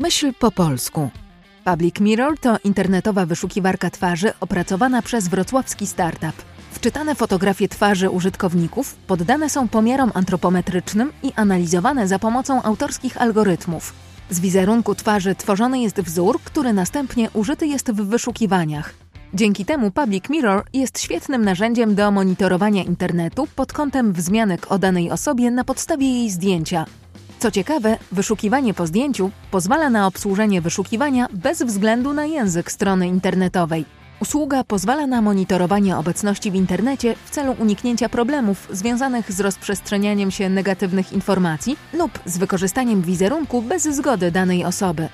Myśl po polsku. Public Mirror to internetowa wyszukiwarka twarzy opracowana przez wrocławski startup. Wczytane fotografie twarzy użytkowników poddane są pomiarom antropometrycznym i analizowane za pomocą autorskich algorytmów. Z wizerunku twarzy tworzony jest wzór, który następnie użyty jest w wyszukiwaniach. Dzięki temu Public Mirror jest świetnym narzędziem do monitorowania internetu pod kątem wzmianek o danej osobie na podstawie jej zdjęcia. Co ciekawe, wyszukiwanie po zdjęciu pozwala na obsłużenie wyszukiwania bez względu na język strony internetowej. Usługa pozwala na monitorowanie obecności w internecie w celu uniknięcia problemów związanych z rozprzestrzenianiem się negatywnych informacji lub z wykorzystaniem wizerunku bez zgody danej osoby.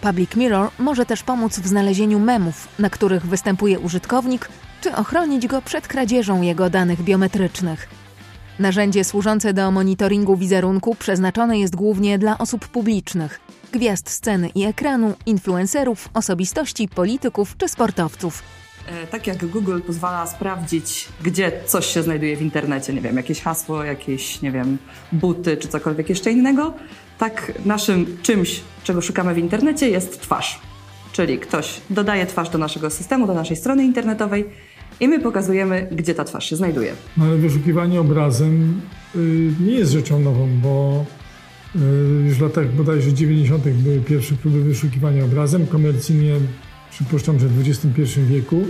Public Mirror może też pomóc w znalezieniu memów, na których występuje użytkownik, czy ochronić go przed kradzieżą jego danych biometrycznych. Narzędzie służące do monitoringu wizerunku przeznaczone jest głównie dla osób publicznych, gwiazd sceny i ekranu, influencerów, osobistości, polityków czy sportowców. E, tak jak Google pozwala sprawdzić, gdzie coś się znajduje w internecie, nie wiem, jakieś hasło, jakieś, nie wiem, buty czy cokolwiek jeszcze innego, tak naszym czymś, czego szukamy w internecie jest twarz. Czyli ktoś dodaje twarz do naszego systemu, do naszej strony internetowej i my pokazujemy, gdzie ta twarz się znajduje. No ale wyszukiwanie obrazem y, nie jest rzeczą nową, bo y, już w latach bodajże 90. były pierwsze próby wyszukiwania obrazem. Komercyjnie przypuszczam, że w XXI wieku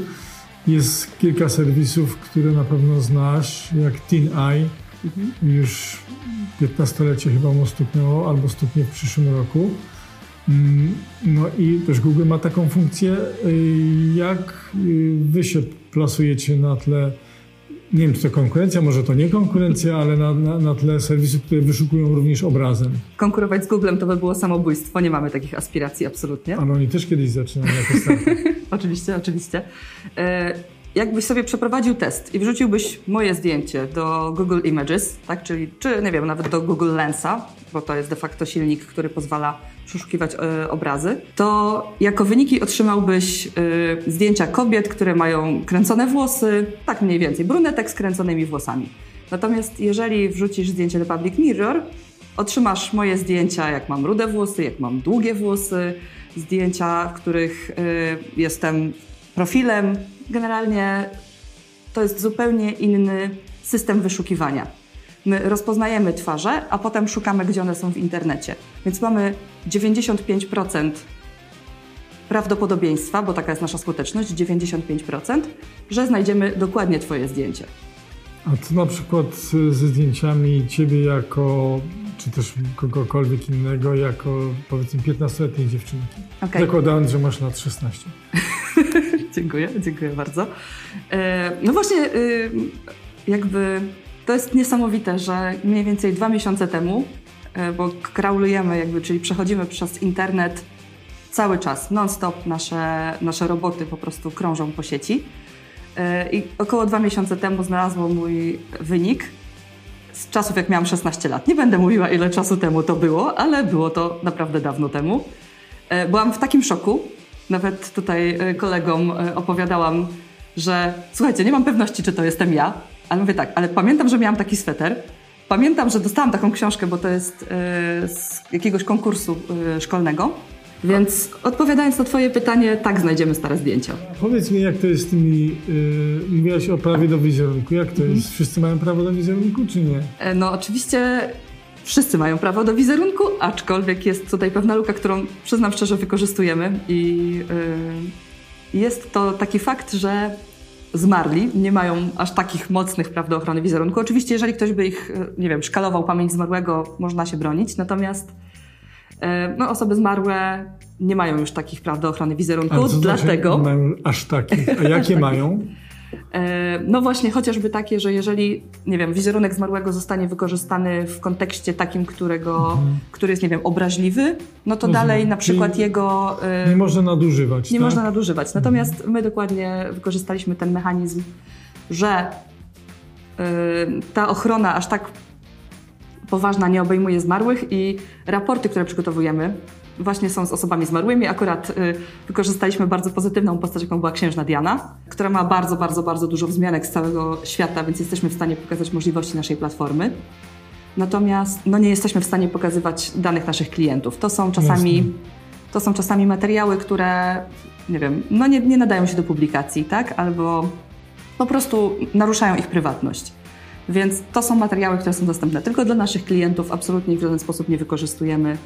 jest kilka serwisów, które na pewno znasz, jak TinEye. Mhm. Już 15-lecie chyba mu stuknęło, albo stuknie w przyszłym roku. Mm, no i też Google ma taką funkcję, y, jak y, wy się plasujecie na tle, nie wiem czy to konkurencja, może to nie konkurencja, ale na, na, na tle serwisów, które wyszukują również obrazem. Konkurować z Googlem to by było samobójstwo, nie mamy takich aspiracji absolutnie. Ale oni też kiedyś zaczynali jako startup. oczywiście, oczywiście. E jakbyś sobie przeprowadził test i wrzuciłbyś moje zdjęcie do Google Images, tak, czyli czy nie wiem, nawet do Google Lensa, bo to jest de facto silnik, który pozwala przeszukiwać y, obrazy, to jako wyniki otrzymałbyś y, zdjęcia kobiet, które mają kręcone włosy, tak mniej więcej, brunetek z kręconymi włosami. Natomiast jeżeli wrzucisz zdjęcie do Public Mirror, otrzymasz moje zdjęcia, jak mam rude włosy, jak mam długie włosy, zdjęcia, w których y, jestem profilem. Generalnie to jest zupełnie inny system wyszukiwania. My rozpoznajemy twarze, a potem szukamy, gdzie one są w internecie. Więc mamy 95% prawdopodobieństwa, bo taka jest nasza skuteczność, 95%, że znajdziemy dokładnie Twoje zdjęcie. A co na przykład ze zdjęciami Ciebie jako, czy też kogokolwiek innego, jako powiedzmy 15-letniej dziewczynki? Okay. Zakładając, że masz lat 16. dziękuję, dziękuję bardzo. E, no właśnie, y, jakby to jest niesamowite, że mniej więcej dwa miesiące temu, e, bo kraulujemy jakby, czyli przechodzimy przez internet cały czas, non-stop nasze, nasze roboty po prostu krążą po sieci. E, I około dwa miesiące temu znalazło mój wynik z czasów, jak miałam 16 lat. Nie będę mówiła, ile czasu temu to było, ale było to naprawdę dawno temu. Byłam w takim szoku, nawet tutaj e, kolegom e, opowiadałam, że słuchajcie, nie mam pewności, czy to jestem ja, ale mówię tak, ale pamiętam, że miałam taki sweter. Pamiętam, że dostałam taką książkę, bo to jest e, z jakiegoś konkursu szkolnego. Więc odpowiadając na Twoje pytanie, tak znajdziemy stare zdjęcia. Powiedz mi, jak to jest z tymi. Yy, mówiłaś o prawie do wizerunku. Jak to mhm. jest? Wszyscy mają prawo do wizerunku, czy nie? No, oczywiście Wszyscy mają prawo do wizerunku, aczkolwiek jest tutaj pewna luka, którą przyznam szczerze wykorzystujemy i yy, jest to taki fakt, że zmarli nie mają aż takich mocnych praw do ochrony wizerunku. Oczywiście, jeżeli ktoś by ich, y, nie wiem, szkalował pamięć zmarłego, można się bronić, natomiast yy, no, osoby zmarłe nie mają już takich praw do ochrony wizerunku, znaczy, dlatego... Znaczy, mają aż takich, a jakie mają? E, no właśnie, chociażby takie, że jeżeli, nie wiem, wizerunek zmarłego zostanie wykorzystany w kontekście takim, którego, mhm. który jest, nie wiem, obraźliwy, no to Rozumiem. dalej na przykład Czyli jego... E, nie można nadużywać, Nie tak? można nadużywać. Mhm. Natomiast mhm. my dokładnie wykorzystaliśmy ten mechanizm, że e, ta ochrona aż tak poważna nie obejmuje zmarłych i raporty, które przygotowujemy, właśnie są z osobami zmarłymi. Akurat y, wykorzystaliśmy bardzo pozytywną postać, jaką była księżna Diana, która ma bardzo, bardzo, bardzo dużo wzmianek z całego świata, więc jesteśmy w stanie pokazać możliwości naszej platformy. Natomiast no, nie jesteśmy w stanie pokazywać danych naszych klientów. To są czasami to są czasami materiały, które nie wiem, no nie, nie nadają się do publikacji, tak? Albo po prostu naruszają ich prywatność. Więc to są materiały, które są dostępne tylko dla naszych klientów, absolutnie ich w żaden sposób nie wykorzystujemy.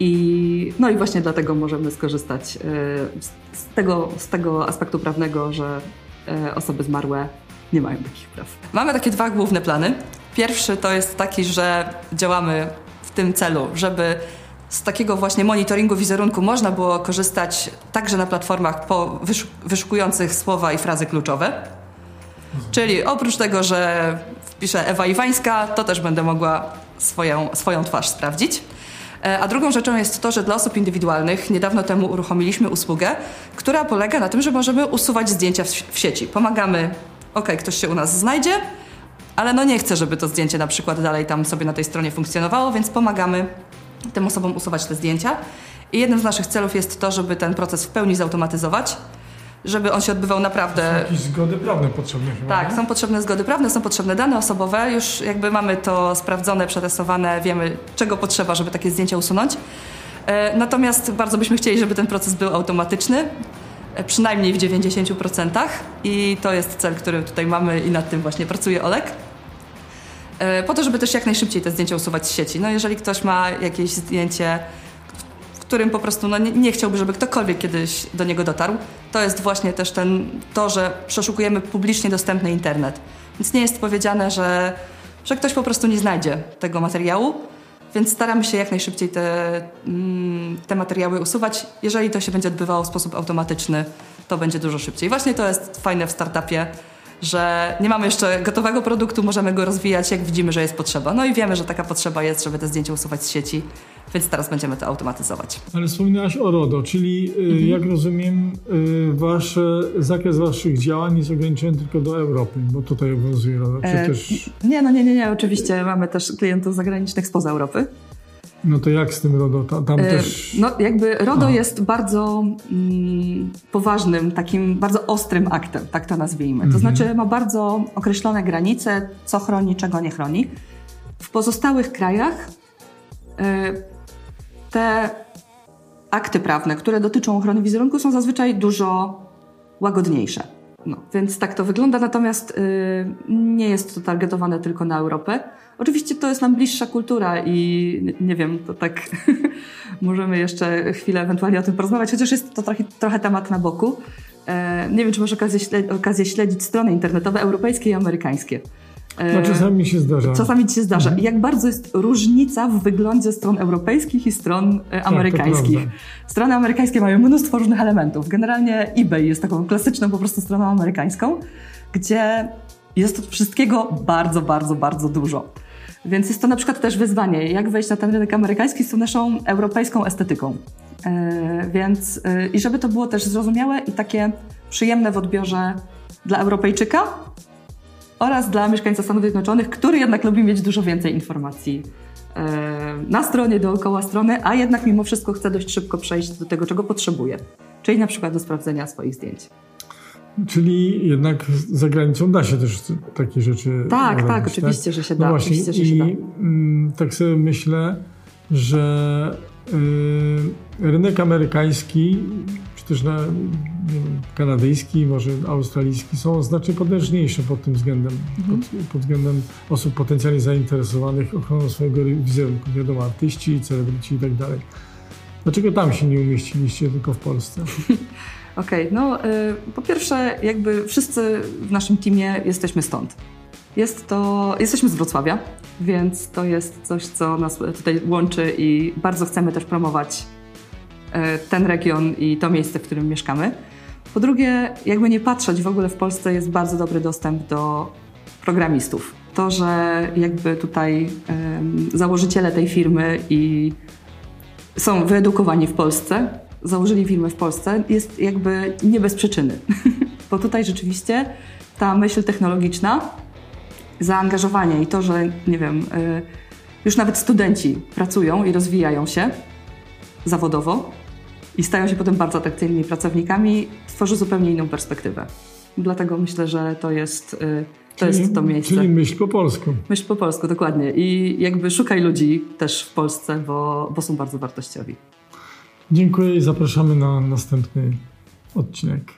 I, no i właśnie dlatego możemy skorzystać e, z tego, z tego aspektu prawnego, że e, osoby zmarłe nie mają takich praw. Mamy takie dwa główne plany. Pierwszy to jest taki, że działamy w tym celu, żeby z takiego właśnie monitoringu wizerunku można było korzystać także na platformach po wyszukujących słowa i frazy kluczowe. Czyli oprócz tego, że wpiszę Ewa Iwańska, to też będę mogła swoją, swoją twarz sprawdzić. E, a drugą rzeczą jest to, że dla osób indywidualnych niedawno temu uruchomiliśmy usługę, która polega na tym, że możemy usuwać zdjęcia w, sieci. Pomagamy, ok, ktoś się u nas znajdzie, ale no nie chcę, żeby to zdjęcie na przykład dalej tam sobie na tej stronie funkcjonowało, więc pomagamy tym osobom usuwać te zdjęcia. I jednym z naszych celów jest to, żeby ten proces w pełni zautomatyzować, żeby on się odbywał naprawdę. Są jakieś zgody prawne potrzebne chyba. Tak, nie? są potrzebne zgody prawne, są potrzebne dane osobowe. Już jakby mamy to sprawdzone, przetestowane, wiemy czego potrzeba, żeby takie zdjęcia usunąć. E, natomiast bardzo byśmy chcieli, żeby ten proces był automatyczny, e, przynajmniej w 90% i to jest cel, który tutaj mamy i nad tym właśnie pracuje Olek. E, po to, żeby też jak najszybciej te zdjęcia usuwać z sieci. No jeżeli ktoś ma jakieś zdjęcie, którym po prostu no, nie, nie chciałby, żeby ktokolwiek kiedyś do niego dotarł, to jest właśnie też ten, to, że przeszukujemy publicznie dostępny internet. Więc nie jest powiedziane, że, że ktoś po prostu nie znajdzie tego materiału, więc staramy się jak najszybciej te, mm, te materiały usuwać. Jeżeli to się będzie odbywało w sposób automatyczny, to będzie dużo szybciej. Właśnie to jest fajne w startupie, że nie mamy jeszcze gotowego produktu, możemy go rozwijać, jak widzimy, że jest potrzeba. No i wiemy, że taka potrzeba jest, żeby te zdjęcia usuwać z sieci, więc teraz będziemy to automatyzować. Ale wspominałaś o RODO, czyli y, mhm. jak rozumiem, y, wasze, zakres waszych działań jest ograniczony tylko do Europy, bo tutaj obowiązuje RODO. Czy e, też... Nie, no nie, nie, nie, oczywiście mamy też klientów zagranicznych spoza Europy. No to jak z tym RODO? Tam, tam e, też... No jakby RODO A. jest bardzo mm, poważnym, takim bardzo ostrym aktem, tak to nazwijmy. Mhm. To znaczy ma bardzo określone granice, co chroni, czego nie chroni. W pozostałych krajach e, te akty prawne, które dotyczą ochrony wizerunku są zazwyczaj dużo łagodniejsze. No, więc tak to wygląda, natomiast y, nie jest to targetowane tylko na Europę. Oczywiście to jest nam bliższa kultura i nie wiem, to tak możemy jeszcze chwilę ewentualnie o tym porozmawiać, chociaż jest to trochę, trochę temat na boku. E, nie wiem, czy masz okazję, okazję śledzić strony internetowe europejskie i amerykańskie. E, no czasami się zdarza. Czasami ci się zdarza. Mhm. Jak bardzo jest różnica w wyglądzie stron europejskich i stron e, tak, amerykańskich. Tak, Strony amerykańskie mają mnóstwo różnych elementów. Generalnie eBay jest taką klasyczną po prostu stroną amerykańską, gdzie jest wszystkiego bardzo, bardzo, bardzo dużo. Więc jest to na przykład też wyzwanie, jak wejść na ten rynek amerykański z tą naszą europejską estetyką. Yy, więc yy, i żeby to było też zrozumiałe i takie przyjemne w odbiorze dla Europejczyka oraz dla mieszkańca Stanów Zjednoczonych, który jednak lubi mieć dużo więcej informacji yy, na stronie, dookoła strony, a jednak mimo wszystko chce dość szybko przejść do tego, czego potrzebuje, czyli na przykład do sprawdzenia swoich zdjęć. Czyli jednak za granicą da się też takie rzeczy Tak, robić, tak, oczywiście, tak? że się no da. No właśnie, oczywiście, że i się da. Mm, tak sobie myślę, że y, rynek amerykański, czy też na, wiem, kanadyjski, może australijski są znacznie potężniejsze pod tym względem, mhm. pod, pod, względem osób potencjalnie zainteresowanych ochroną swojego wizerunku, wiadomo, artyści, celebryci i tak dalej. Dlaczego tam się nie umieściliście, tylko w Polsce? Okej, okay, no y, po pierwsze jakby wszyscy w naszym teamie jesteśmy stąd. Jest to, jesteśmy z Wrocławia, więc to jest coś, co nas tutaj łączy i bardzo chcemy też promować ten region i to miejsce, w którym mieszkamy. Po drugie, jakby nie patrzeć, w ogóle w Polsce jest bardzo dobry dostęp do programistów. To, że jakby tutaj założyciele tej firmy i są wyedukowani w Polsce, założyli firmę w Polsce, jest jakby nie bez przyczyny. Bo tutaj rzeczywiście ta myśl technologiczna, zaangażowanie i to, że nie wiem, y, już nawet studenci pracują i rozwijają się zawodowo i stają się potem bardzo atrakcyjnymi pracownikami, tworzy zupełnie inną perspektywę. Dlatego myślę, że to jest, y, to, czyli, jest to miejsce. Czyli myśl po polsku. Myśl po polsku, dokładnie. I jakby szukaj ludzi też w Polsce, bo, bo są bardzo wartościowi. Dziękuję i zapraszamy na następny odcinek.